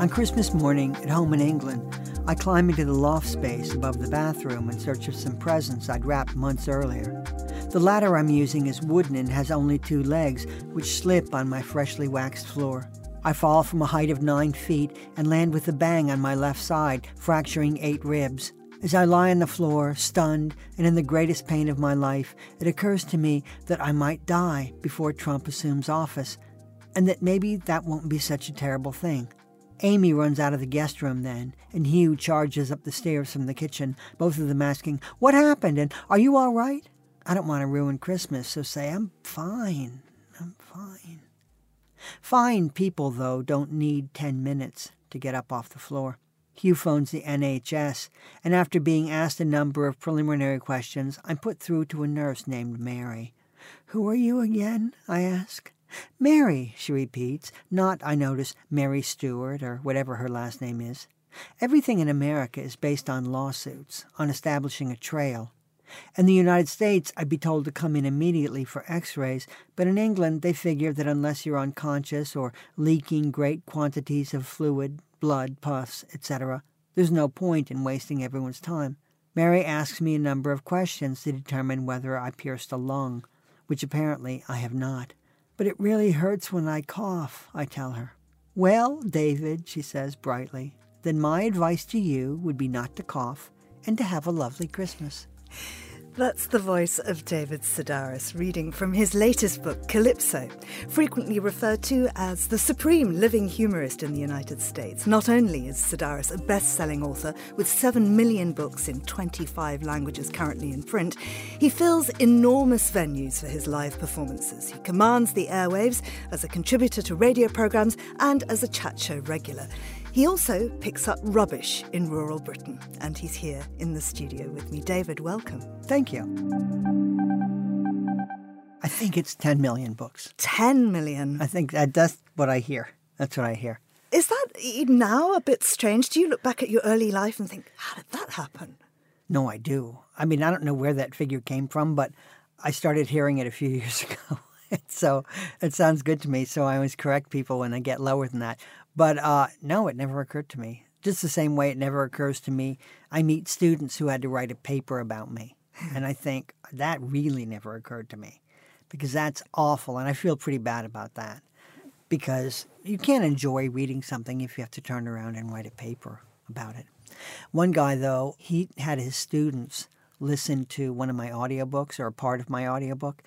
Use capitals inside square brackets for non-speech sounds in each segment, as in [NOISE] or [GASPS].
On Christmas morning at home in England, I climb into the loft space above the bathroom in search of some presents I'd wrapped months earlier. The ladder I'm using is wooden and has only two legs, which slip on my freshly waxed floor. I fall from a height of nine feet and land with a bang on my left side, fracturing eight ribs. As I lie on the floor, stunned and in the greatest pain of my life, it occurs to me that I might die before Trump assumes office, and that maybe that won't be such a terrible thing. Amy runs out of the guest room then, and Hugh charges up the stairs from the kitchen, both of them asking, What happened? and Are you all right? I don't want to ruin Christmas, so say, I'm fine. I'm fine. Fine people, though, don't need 10 minutes to get up off the floor. Hugh phones the NHS, and after being asked a number of preliminary questions, I'm put through to a nurse named Mary. Who are you again? I ask. Mary, she repeats, not, I notice, Mary Stewart or whatever her last name is. Everything in America is based on lawsuits, on establishing a trail. In the United States, I'd be told to come in immediately for x rays, but in England, they figure that unless you're unconscious or leaking great quantities of fluid, blood, pus, etc., there's no point in wasting everyone's time. Mary asks me a number of questions to determine whether I pierced a lung, which apparently I have not. But it really hurts when I cough, I tell her. Well, David, she says brightly, then my advice to you would be not to cough and to have a lovely Christmas. That's the voice of David Sedaris reading from his latest book, Calypso, frequently referred to as the supreme living humorist in the United States. Not only is Sedaris a best selling author with 7 million books in 25 languages currently in print, he fills enormous venues for his live performances. He commands the airwaves as a contributor to radio programs and as a chat show regular. He also picks up rubbish in rural Britain, and he's here in the studio with me. David, welcome. Thank you. I think it's 10 million books. 10 million? I think that, that's what I hear. That's what I hear. Is that now a bit strange? Do you look back at your early life and think, how did that happen? No, I do. I mean, I don't know where that figure came from, but I started hearing it a few [LAUGHS] years ago. so it sounds good to me. So I always correct people when I get lower than that. But uh, no, it never occurred to me. Just the same way it never occurs to me. I meet students who had to write a paper about me. and I think that really never occurred to me because that's awful. And I feel pretty bad about that because you can't enjoy reading something if you have to turn around and write a paper about it. One guy, though, he had his students listen to one of my audiobooks or a part of my audiobook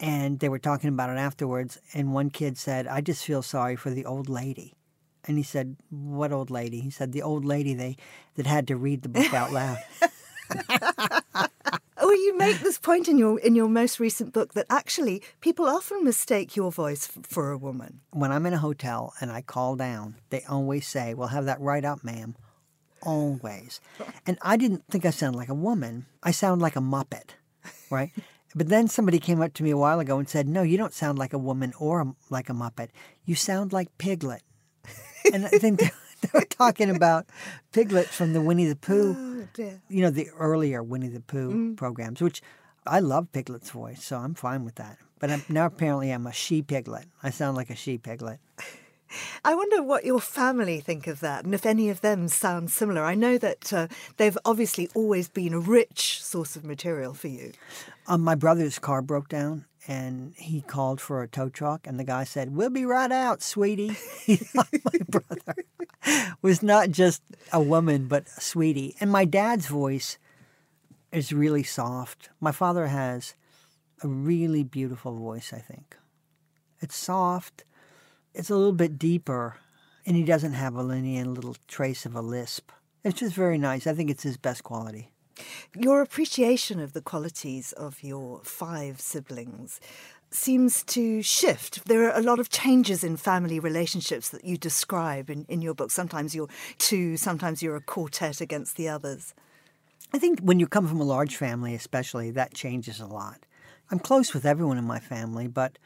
and they were talking about it afterwards and one kid said i just feel sorry for the old lady and he said, "What old lady?" He said, "The old lady they that had to read the book out loud." [LAUGHS] [LAUGHS] well, you make this point in your in your most recent book that actually people often mistake your voice for a woman. When I'm in a hotel and I call down, they always say, "We'll have that right up, ma'am." Always. [LAUGHS] And I didn't think I sounded like a woman. I sound like a muppet, right? But then somebody came up to me a while ago and said, "No, you don't sound like a woman or a, like a muppet. You sound like Piglet." And I think they, [LAUGHS] were talking about Piglet from the Winnie the Pooh, [GASPS] oh, you know, the earlier Winnie the Pooh mm. programs, which I love Piglet's voice, so I'm fine with that. But I'm, now apparently I'm a she piglet. I sound like a she piglet. [LAUGHS] I wonder what your family think of that, and if any of them sound similar. I know that uh, they've obviously always been a rich source of material for you. Um, my brother's car broke down, and he called for a tow truck, and the guy said, "We'll be right out, sweetie." [LAUGHS] my [LAUGHS] brother was not just a woman, but a sweetie. And my dad's voice is really soft. My father has a really beautiful voice. I think it's soft. It's a little bit deeper, and he doesn't have a linear little trace of a lisp. It's just very nice. I think it's his best quality. Your appreciation of the qualities of your five siblings seems to shift. There are a lot of changes in family relationships that you describe in, in your book. Sometimes you're two, sometimes you're a quartet against the others. I think when you come from a large family, especially, that changes a lot. I'm close with everyone in my family, but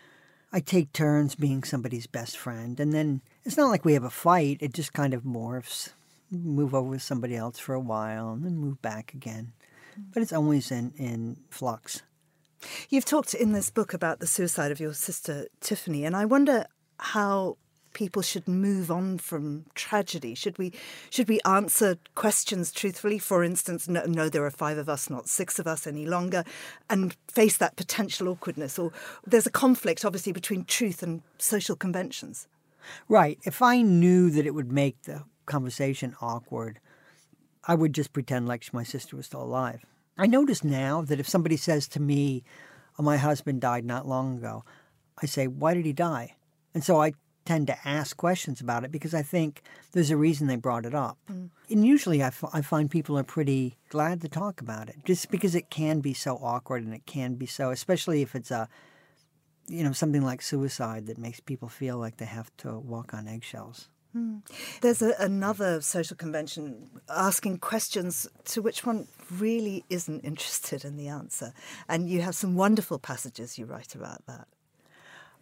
I take turns being somebody's best friend. And then it's not like we have a fight, it just kind of morphs move over with somebody else for a while and then move back again. Mm. But it's always in, in flux. You've talked in this book about the suicide of your sister Tiffany, and I wonder how people should move on from tragedy? Should we should we answer questions truthfully? For instance, no, no, there are five of us, not six of us any longer, and face that potential awkwardness. Or there's a conflict, obviously, between truth and social conventions. Right. If I knew that it would make the conversation awkward, I would just pretend like my sister was still alive. I notice now that if somebody says to me, oh, my husband died not long ago, I say, why did he die? And so I tend to ask questions about it because I think there's a reason they brought it up. Mm. And usually I, f- I find people are pretty glad to talk about it just because it can be so awkward and it can be so, especially if it's a, you know, something like suicide that makes people feel like they have to walk on eggshells. Hmm. There's a, another social convention asking questions to which one really isn't interested in the answer. And you have some wonderful passages you write about that.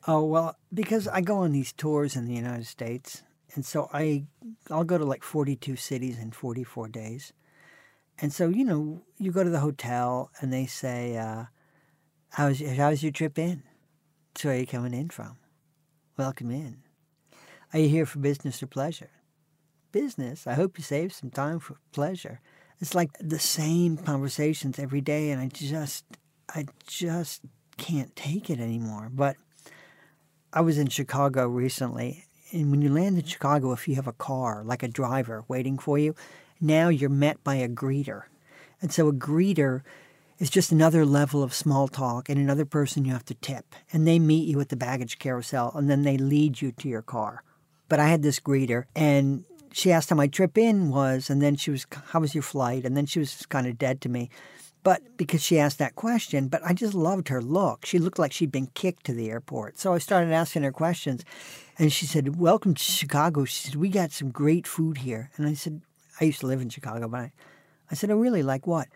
Oh, well, because I go on these tours in the United States. And so I, I'll go to like 42 cities in 44 days. And so, you know, you go to the hotel and they say, uh, how's, how's your trip in? So where are you coming in from? Welcome in. Are you here for business or pleasure? Business. I hope you save some time for pleasure. It's like the same conversations every day, and I just, I just can't take it anymore. But I was in Chicago recently, and when you land in Chicago, if you have a car, like a driver waiting for you, now you're met by a greeter. And so a greeter is just another level of small talk and another person you have to tip. And they meet you at the baggage carousel and then they lead you to your car. But I had this greeter, and she asked how my trip in was, and then she was, How was your flight? And then she was kind of dead to me. But because she asked that question, but I just loved her look. She looked like she'd been kicked to the airport. So I started asking her questions. And she said, Welcome to Chicago. She said, We got some great food here. And I said, I used to live in Chicago, but I, I said, Oh, really? Like what?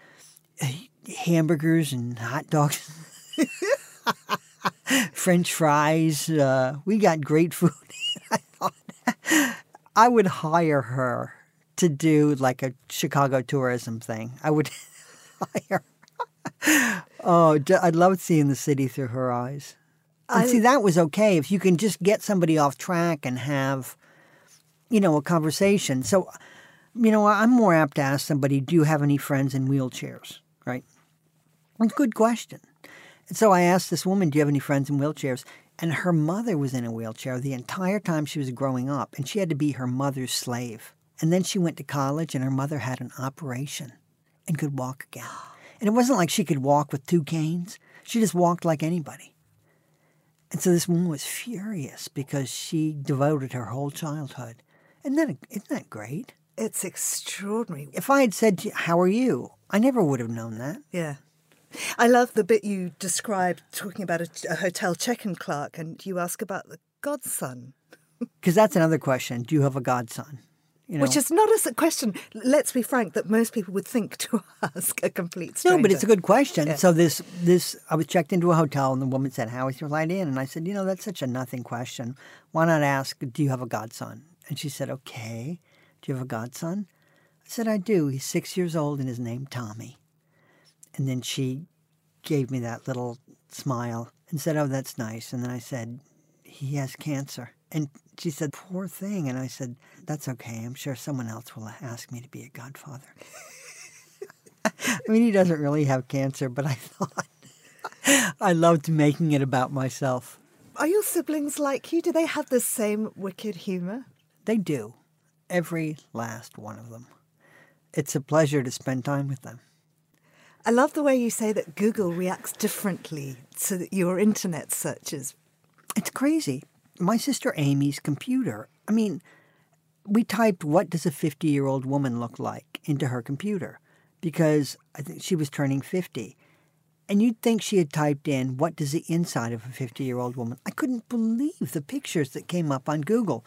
Hamburgers and hot dogs. [LAUGHS] French fries. Uh, we got great food. [LAUGHS] I would hire her to do like a Chicago tourism thing. I would [LAUGHS] hire. oh, I'd love seeing the city through her eyes. And I, see, that was okay if you can just get somebody off track and have, you know, a conversation. So, you know, I'm more apt to ask somebody, "Do you have any friends in wheelchairs?" Right? Good question. And so I asked this woman, "Do you have any friends in wheelchairs?" And her mother was in a wheelchair the entire time she was growing up, and she had to be her mother's slave. And then she went to college, and her mother had an operation and could walk again. And it wasn't like she could walk with two canes, she just walked like anybody. And so this woman was furious because she devoted her whole childhood. Isn't that, isn't that great? It's extraordinary. If I had said, to you, How are you? I never would have known that. Yeah. I love the bit you described talking about a, a hotel check-in clerk, and you ask about the godson. Because that's another question. Do you have a godson? You know? Which is not a question. Let's be frank, that most people would think to [LAUGHS] ask a complete stranger. No, but it's a good question. Yeah. So this, this, I was checked into a hotel, and the woman said, "How is your light in?" And I said, "You know, that's such a nothing question. Why not ask, do you have a godson?" And she said, "Okay, do you have a godson?" I said, "I do. He's six years old, and his name Tommy." And then she gave me that little smile and said, Oh, that's nice. And then I said, He has cancer. And she said, Poor thing. And I said, That's okay. I'm sure someone else will ask me to be a godfather. [LAUGHS] I mean, he doesn't really have cancer, but I [LAUGHS] thought I loved making it about myself. Are your siblings like you? Do they have the same wicked humor? They do. Every last one of them. It's a pleasure to spend time with them. I love the way you say that Google reacts differently to your internet searches. It's crazy. My sister Amy's computer, I mean, we typed, What does a 50 year old woman look like into her computer? Because I think she was turning 50. And you'd think she had typed in, What does the inside of a 50 year old woman? I couldn't believe the pictures that came up on Google.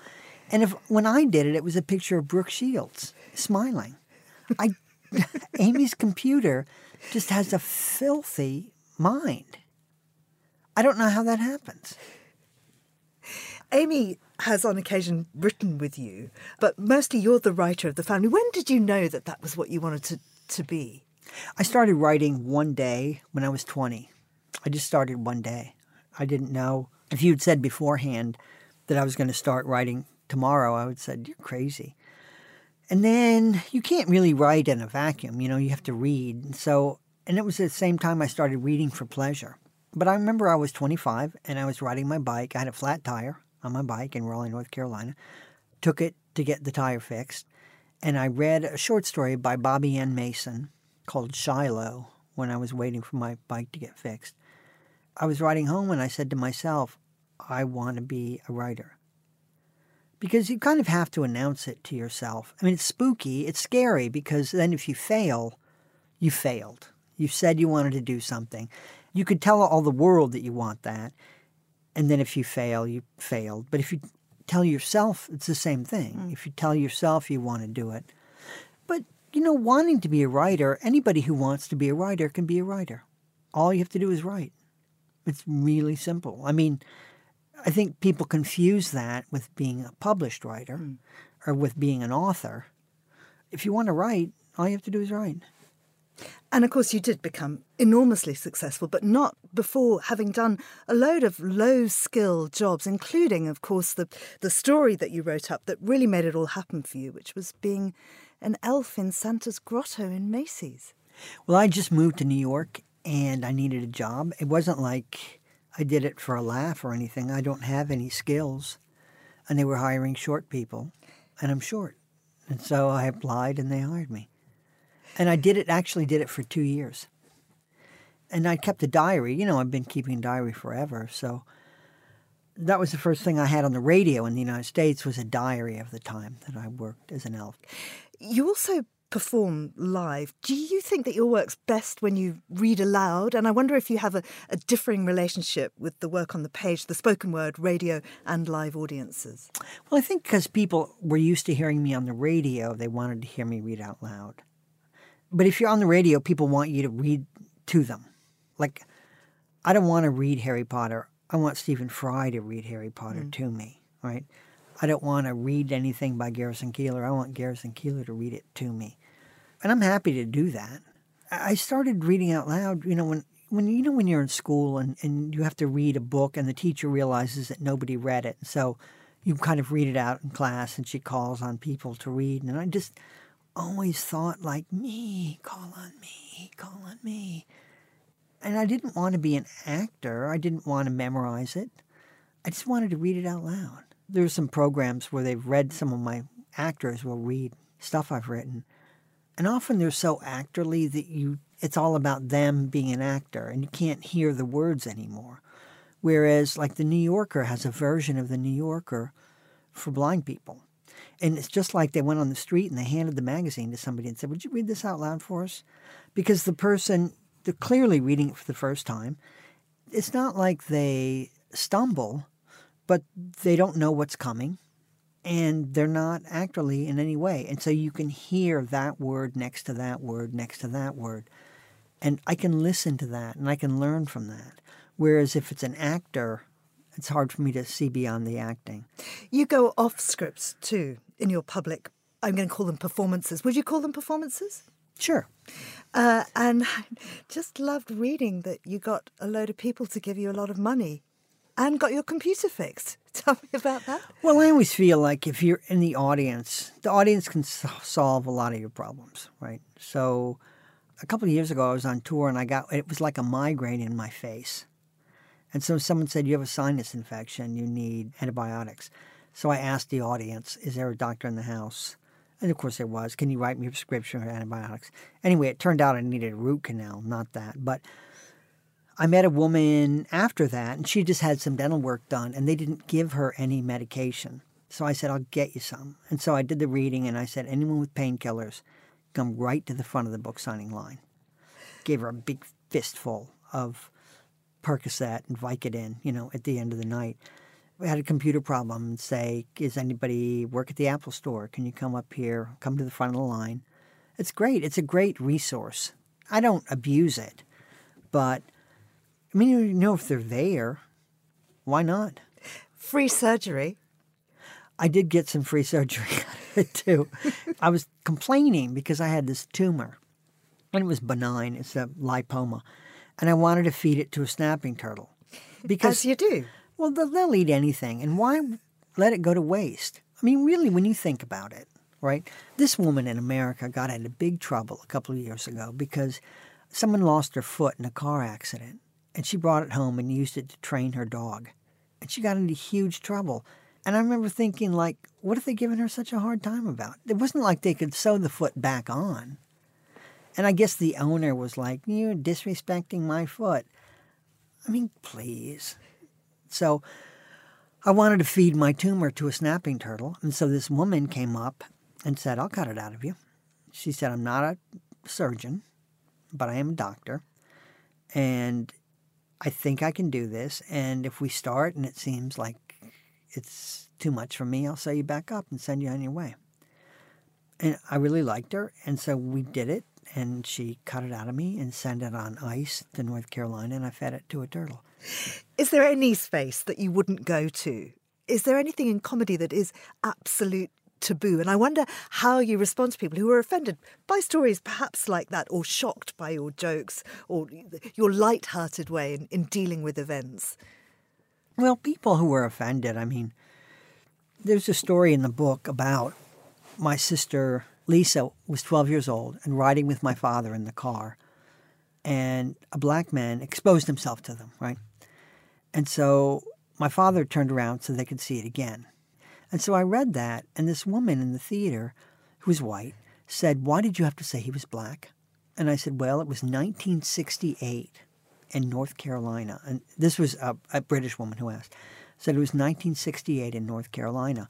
And if when I did it, it was a picture of Brooke Shields smiling. I, [LAUGHS] Amy's computer just has a filthy mind. I don't know how that happens. Amy has on occasion written with you, but mostly you're the writer of the family. When did you know that that was what you wanted to, to be? I started writing one day when I was 20. I just started one day. I didn't know. If you'd said beforehand that I was going to start writing tomorrow, I would have said, "You're crazy." And then you can't really write in a vacuum. You know, you have to read. So, and it was at the same time I started reading for pleasure. But I remember I was 25 and I was riding my bike. I had a flat tire on my bike in Raleigh, North Carolina. Took it to get the tire fixed. And I read a short story by Bobbie Ann Mason called Shiloh when I was waiting for my bike to get fixed. I was riding home and I said to myself, I want to be a writer. Because you kind of have to announce it to yourself. I mean, it's spooky, it's scary because then if you fail, you failed. You said you wanted to do something. You could tell all the world that you want that. And then if you fail, you failed. But if you tell yourself, it's the same thing. Mm. If you tell yourself you want to do it. But, you know, wanting to be a writer, anybody who wants to be a writer can be a writer. All you have to do is write. It's really simple. I mean, I think people confuse that with being a published writer mm. or with being an author. If you want to write, all you have to do is write. And of course, you did become enormously successful, but not before having done a load of low skill jobs, including, of course, the, the story that you wrote up that really made it all happen for you, which was being an elf in Santa's grotto in Macy's. Well, I just moved to New York and I needed a job. It wasn't like I did it for a laugh or anything. I don't have any skills. And they were hiring short people, and I'm short. And so I applied and they hired me. And I did it, actually did it for two years. And I kept a diary. You know, I've been keeping a diary forever. So that was the first thing I had on the radio in the United States was a diary of the time that I worked as an elf. You also perform live. Do you think that your work's best when you read aloud? And I wonder if you have a, a differing relationship with the work on the page, the spoken word, radio, and live audiences. Well, I think because people were used to hearing me on the radio, they wanted to hear me read out loud. But if you're on the radio, people want you to read to them. Like, I don't want to read Harry Potter. I want Stephen Fry to read Harry Potter mm. to me, right? I don't want to read anything by Garrison Keillor. I want Garrison Keillor to read it to me. And I'm happy to do that. I started reading out loud, you know, when when you know when you're in school and, and you have to read a book and the teacher realizes that nobody read it. So you kind of read it out in class and she calls on people to read. And I just always thought like me, call on me, call on me. And I didn't want to be an actor. I didn't want to memorize it. I just wanted to read it out loud. There's some programs where they've read some of my actors will read stuff I've written. And often they're so actorly that you it's all about them being an actor and you can't hear the words anymore. Whereas like the New Yorker has a version of the New Yorker for blind people. And it's just like they went on the street and they handed the magazine to somebody and said, Would you read this out loud for us? Because the person, they're clearly reading it for the first time. It's not like they stumble, but they don't know what's coming and they're not actorly in any way. And so you can hear that word next to that word next to that word. And I can listen to that and I can learn from that. Whereas if it's an actor, it's hard for me to see beyond the acting. You go off scripts too in your public, I'm going to call them performances. Would you call them performances? Sure. Uh, and I [LAUGHS] just loved reading that you got a load of people to give you a lot of money and got your computer fixed. [LAUGHS] Tell me about that. Well, I always feel like if you're in the audience, the audience can solve a lot of your problems, right? So a couple of years ago, I was on tour and I got it was like a migraine in my face. And so someone said, You have a sinus infection, you need antibiotics. So I asked the audience, Is there a doctor in the house? And of course there was. Can you write me a prescription for antibiotics? Anyway, it turned out I needed a root canal, not that. But I met a woman after that, and she just had some dental work done, and they didn't give her any medication. So I said, I'll get you some. And so I did the reading, and I said, anyone with painkillers, come right to the front of the book signing line. Gave her a big fistful of Percocet and Vicodin, you know, at the end of the night. We had a computer problem and say, Is anybody work at the Apple store? Can you come up here, come to the front of the line? It's great. It's a great resource. I don't abuse it, but I mean, you know, if they're there, why not? Free surgery. I did get some free surgery [LAUGHS] out of it too. I was complaining because I had this tumor, and it was benign. It's a lipoma, and I wanted to feed it to a snapping turtle. Because As you do. Well, they'll eat anything, and why? let it go to waste. I mean, really, when you think about it, right? This woman in America got into big trouble a couple of years ago because someone lost her foot in a car accident and she brought it home and used it to train her dog. And she got into huge trouble. And I remember thinking, like, what are they giving her such a hard time about? It wasn't like they could sew the foot back on. And I guess the owner was like, You're disrespecting my foot. I mean, please. So I wanted to feed my tumor to a snapping turtle. And so this woman came up and said, I'll cut it out of you. She said, I'm not a surgeon, but I am a doctor. And I think I can do this. And if we start and it seems like it's too much for me, I'll sew you back up and send you on your way. And I really liked her. And so we did it. And she cut it out of me and sent it on ice to North Carolina. And I fed it to a turtle. Is there any space that you wouldn't go to? Is there anything in comedy that is absolute taboo. And I wonder how you respond to people who are offended by stories perhaps like that, or shocked by your jokes, or your light-hearted way in, in dealing with events. Well, people who are offended, I mean, there's a story in the book about my sister Lisa was 12 years old and riding with my father in the car, and a black man exposed himself to them, right? And so my father turned around so they could see it again. And so I read that, and this woman in the theater, who was white, said, Why did you have to say he was black? And I said, Well, it was 1968 in North Carolina. And this was a, a British woman who asked. Said it was 1968 in North Carolina.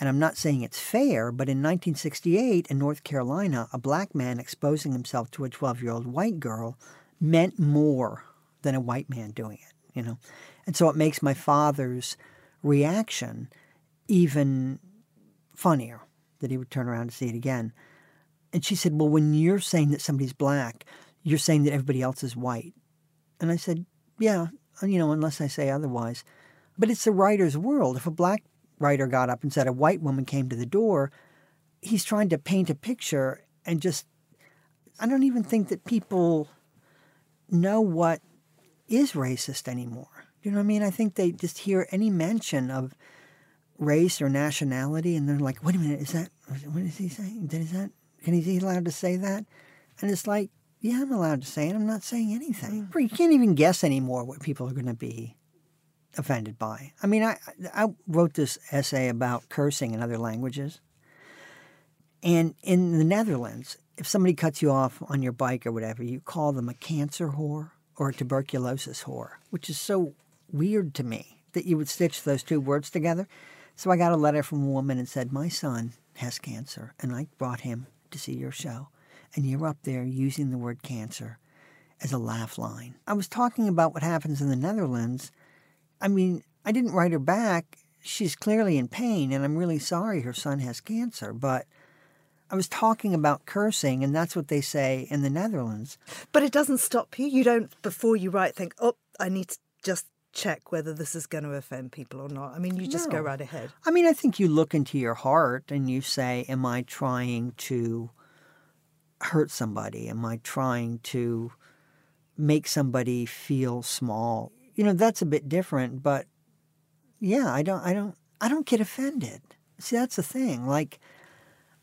And I'm not saying it's fair, but in 1968 in North Carolina, a black man exposing himself to a 12 year old white girl meant more than a white man doing it, you know? And so it makes my father's reaction even funnier that he would turn around to see it again. And she said, Well, when you're saying that somebody's black, you're saying that everybody else is white. And I said, Yeah, you know, unless I say otherwise. But it's the writer's world. If a black writer got up and said a white woman came to the door, he's trying to paint a picture and just, I don't even think that people know what is racist anymore. You know what I mean? I think they just hear any mention of race or nationality, and they're like, "Wait a minute, is that what is he saying? Is that can he, is he allowed to say that?" And it's like, "Yeah, I'm allowed to say it. I'm not saying anything." Mm. You can't even guess anymore what people are going to be offended by. I mean, I I wrote this essay about cursing in other languages, and in the Netherlands, if somebody cuts you off on your bike or whatever, you call them a cancer whore or a tuberculosis whore, which is so weird to me that you would stitch those two words together. So I got a letter from a woman and said, My son has cancer, and I brought him to see your show. And you're up there using the word cancer as a laugh line. I was talking about what happens in the Netherlands. I mean, I didn't write her back. She's clearly in pain, and I'm really sorry her son has cancer, but. I was talking about cursing, and that's what they say in the Netherlands. But it doesn't stop you. You don't, before you write, think, oh, I need to just check whether this is going to offend people or not. I mean, you just no. go right ahead. I mean, I think you look into your heart and you say, Am I trying to hurt somebody? Am I trying to make somebody feel small? You know, that's a bit different, but yeah, I don't I don't I don't get offended. See, that's the thing. Like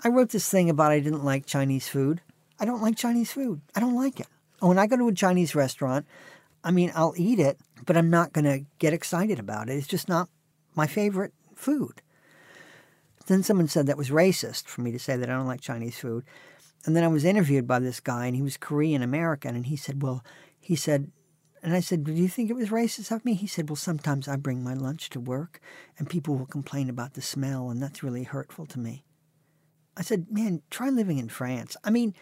I wrote this thing about I didn't like Chinese food. I don't like Chinese food. I don't like it. When I go to a Chinese restaurant, I mean, I'll eat it, but I'm not going to get excited about it. It's just not my favorite food. Then someone said that was racist for me to say that I don't like Chinese food. And then I was interviewed by this guy, and he was Korean American, and he said, Well, he said, and I said, Do you think it was racist of me? He said, Well, sometimes I bring my lunch to work, and people will complain about the smell, and that's really hurtful to me. I said, Man, try living in France. I mean,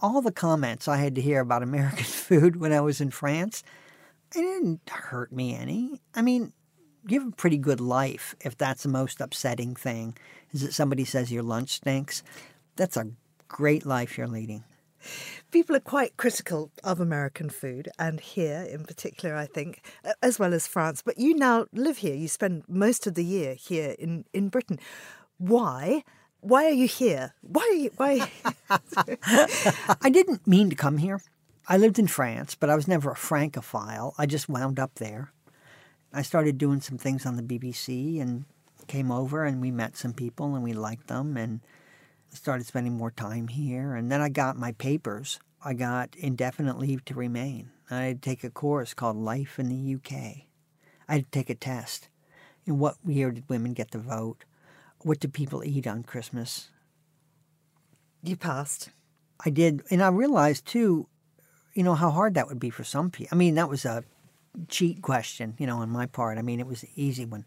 all the comments I had to hear about American [LAUGHS] food when I was in France, it didn't hurt me any. I mean, you have a pretty good life if that's the most upsetting thing, is that somebody says your lunch stinks. That's a great life you're leading. People are quite critical of American food, and here in particular, I think, as well as France. But you now live here. You spend most of the year here in, in Britain. Why? why are you here? Why why? [LAUGHS] I didn't mean to come here. I lived in France, but I was never a Francophile. I just wound up there. I started doing some things on the BBC, and came over and we met some people and we liked them and started spending more time here. And then I got my papers. I got indefinite leave to remain. I had to take a course called Life in the UK. I had to take a test. In what year did women get to vote? What do people eat on Christmas? You passed. I did. And I realized, too, you know, how hard that would be for some people. I mean, that was a cheat question, you know, on my part. I mean, it was an easy one.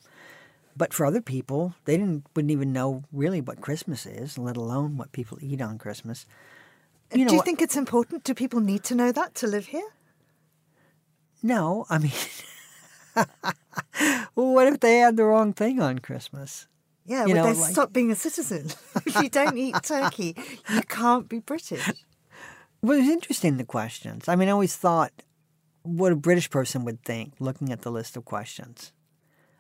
But for other people, they didn't wouldn't even know really what Christmas is, let alone what people eat on Christmas. You know, Do you think it's important? Do people need to know that to live here? No, I mean, [LAUGHS] well, what if they had the wrong thing on Christmas? Yeah, you would know, they like... stop being a citizen? [LAUGHS] if you don't eat turkey, you can't be British. Well, it's interesting the questions. I mean, I always thought what a British person would think looking at the list of questions.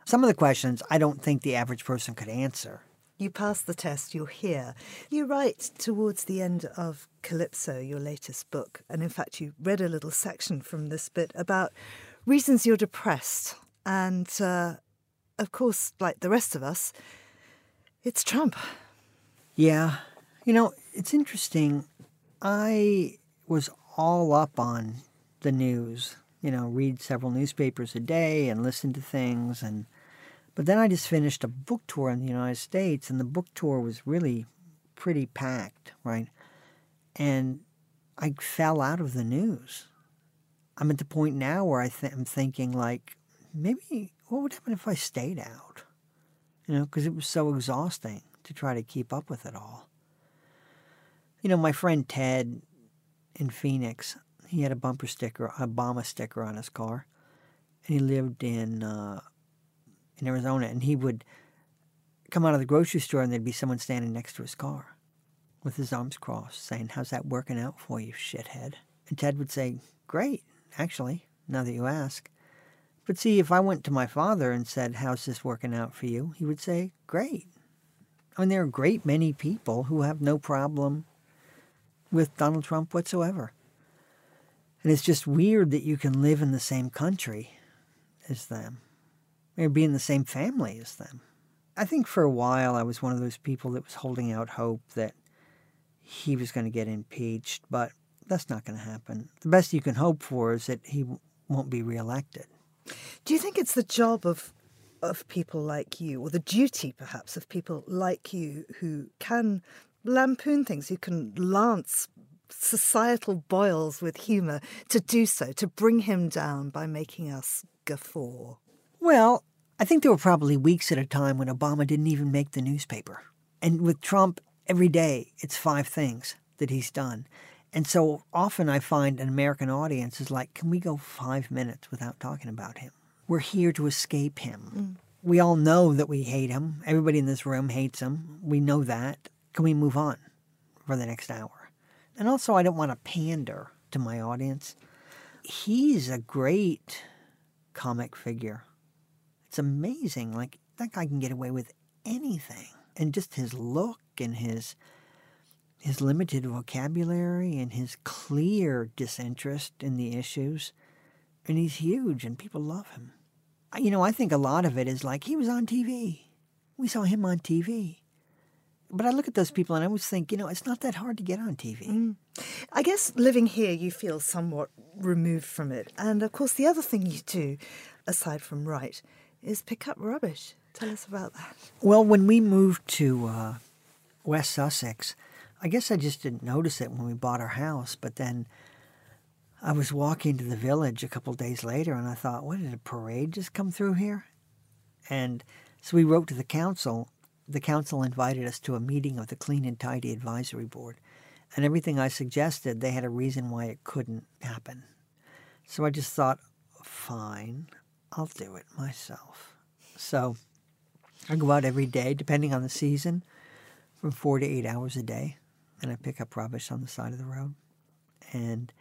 Some of the questions I don't think the average person could answer. You pass the test, you're here. You write towards the end of Calypso, your latest book, and in fact, you read a little section from this bit about reasons you're depressed. And uh, of course, like the rest of us, it's Trump. Yeah. You know, it's interesting. I was all up on the news, you know, read several newspapers a day and listen to things and but then I just finished a book tour in the United States, and the book tour was really pretty packed, right? And I fell out of the news. I'm at the point now where I th- I'm thinking, like, maybe what would happen if I stayed out? You know, because it was so exhausting to try to keep up with it all. You know, my friend Ted in Phoenix, he had a bumper sticker, a Obama sticker on his car, and he lived in uh, in Arizona, and he would come out of the grocery store and there'd be someone standing next to his car with his arms crossed saying, How's that working out for you, shithead? And Ted would say, Great, actually, now that you ask. But see, if I went to my father and said, How's this working out for you? he would say, Great. I mean, there are a great many people who have no problem with Donald Trump whatsoever. And it's just weird that you can live in the same country as them or be in the same family as them. I think for a while I was one of those people that was holding out hope that he was going to get impeached, but that's not going to happen. The best you can hope for is that he won't be reelected. Do you think it's the job of of people like you, or the duty perhaps of people like you who can lampoon things, who can lance societal boils with humour, to do so, to bring him down by making us guffaw? Well, I think there were probably weeks at a time when Obama didn't even make the newspaper. And with Trump, every day it's five things that he's done. And so often I find an American audience is like, can we go five minutes without talking about him? We're here to escape him. Mm. We all know that we hate him. Everybody in this room hates him. We know that. Can we move on for the next hour? And also, I don't want to pander to my audience. He's a great comic figure. It's amazing. Like that guy can get away with anything. And just his look and his his limited vocabulary and his clear disinterest in the issues. And he's huge and people love him. You know, I think a lot of it is like he was on TV. We saw him on TV. But I look at those people and I always think, you know, it's not that hard to get on TV. Mm. I guess living here, you feel somewhat removed from it. And of course, the other thing you do, aside from write, is pick up rubbish. Tell us about that. Well, when we moved to uh, West Sussex, I guess I just didn't notice it when we bought our house, but then I was walking to the village a couple days later and I thought, what did a parade just come through here? And so we wrote to the council. The council invited us to a meeting of the Clean and Tidy Advisory Board. And everything I suggested, they had a reason why it couldn't happen. So I just thought, fine, I'll do it myself. So I go out every day, depending on the season, from four to eight hours a day, and I pick up rubbish on the side of the road. And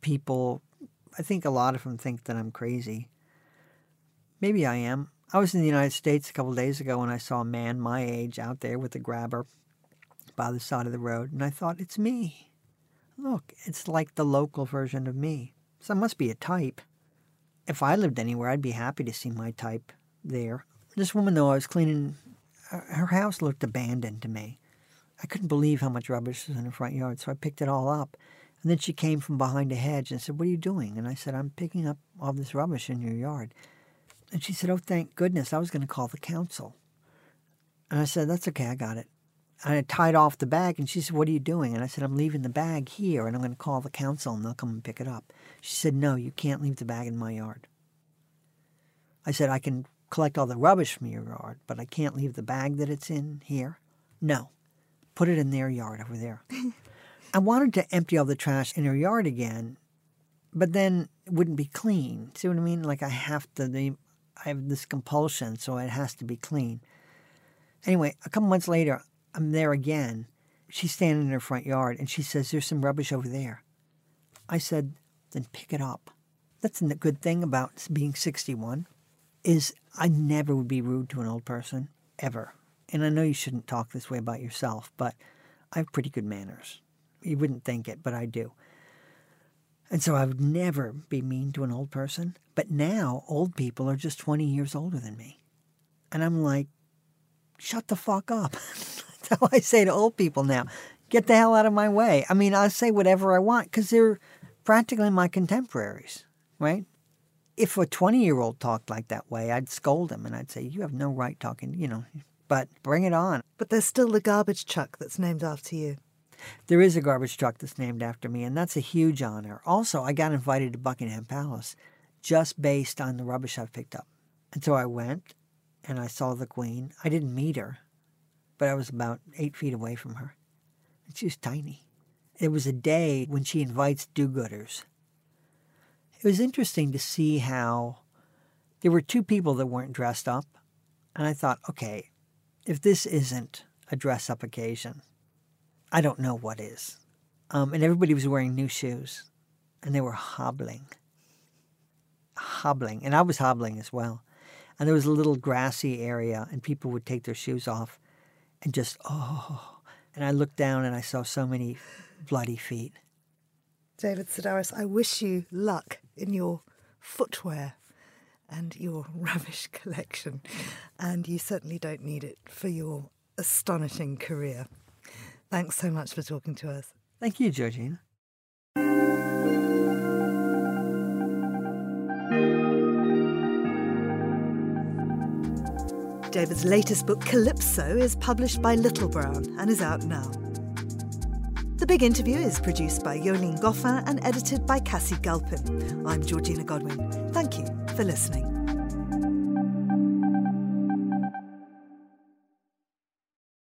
people, I think a lot of them think that I'm crazy. Maybe I am. I was in the United States a couple days ago and I saw a man my age out there with a grabber by the side of the road, and I thought, it's me. Look, it's like the local version of me. So I must be a type if I lived anywhere, I'd be happy to see my type there. This woman, though, I was cleaning, her house looked abandoned to me. I couldn't believe how much rubbish was in her front yard, so I picked it all up. And then she came from behind a hedge and said, What are you doing? And I said, I'm picking up all this rubbish in your yard. And she said, Oh, thank goodness. I was going to call the council. And I said, That's okay. I got it. And I tied off the bag, and she said, What are you doing? And I said, I'm leaving the bag here, and I'm going to call the council, and they'll come and pick it up. She said, No, you can't leave the bag in my yard. I said, I can collect all the rubbish from your yard, but I can't leave the bag that it's in here. No, put it in their yard over there. [LAUGHS] I wanted to empty all the trash in her yard again, but then it wouldn't be clean. See what I mean? Like I have to, I have this compulsion, so it has to be clean. Anyway, a couple months later, I'm there again. She's standing in her front yard and she says, There's some rubbish over there. I said, Then pick it up. That's the good thing about being 61 is I never would be rude to an old person, ever. And I know you shouldn't talk this way about yourself, but I have pretty good manners. You wouldn't think it, but I do. And so I would never be mean to an old person. But now old people are just 20 years older than me. And I'm like, shut the fuck up. [LAUGHS] That's how I say to old people now. Get the hell out of my way. I mean, I say whatever I want because they're practically my contemporaries, right? If a 20 year old talked like that way, I'd scold him and I'd say, You have no right talking, you know, but bring it on. But there's still the garbage truck that's named after you. There is a garbage truck that's named after me, and that's a huge honor. Also, I got invited to Buckingham Palace just based on the rubbish I've picked up. And so I went and I saw the Queen. I didn't meet her, but I was about eight feet away from her. And she was tiny. It was a day when she invites do gooders. It was interesting to see how there were two people that weren't dressed up. And I thought, okay, if this isn't a dress up occasion, I don't know what is. Um, and everybody was wearing new shoes and they were hobbling. Hobbling. And I was hobbling as well. And there was a little grassy area and people would take their shoes off and just, oh. And I looked down and I saw so many bloody feet. David Sedaris, I wish you luck in your footwear and your [LAUGHS] rubbish collection. And you certainly don't need it for your astonishing career. Thanks so much for talking to us. Thank you, Georgina. David's latest book, Calypso, is published by Little Brown and is out now. The Big Interview is produced by Yolene Goffin and edited by Cassie Galpin. I'm Georgina Godwin. Thank you for listening.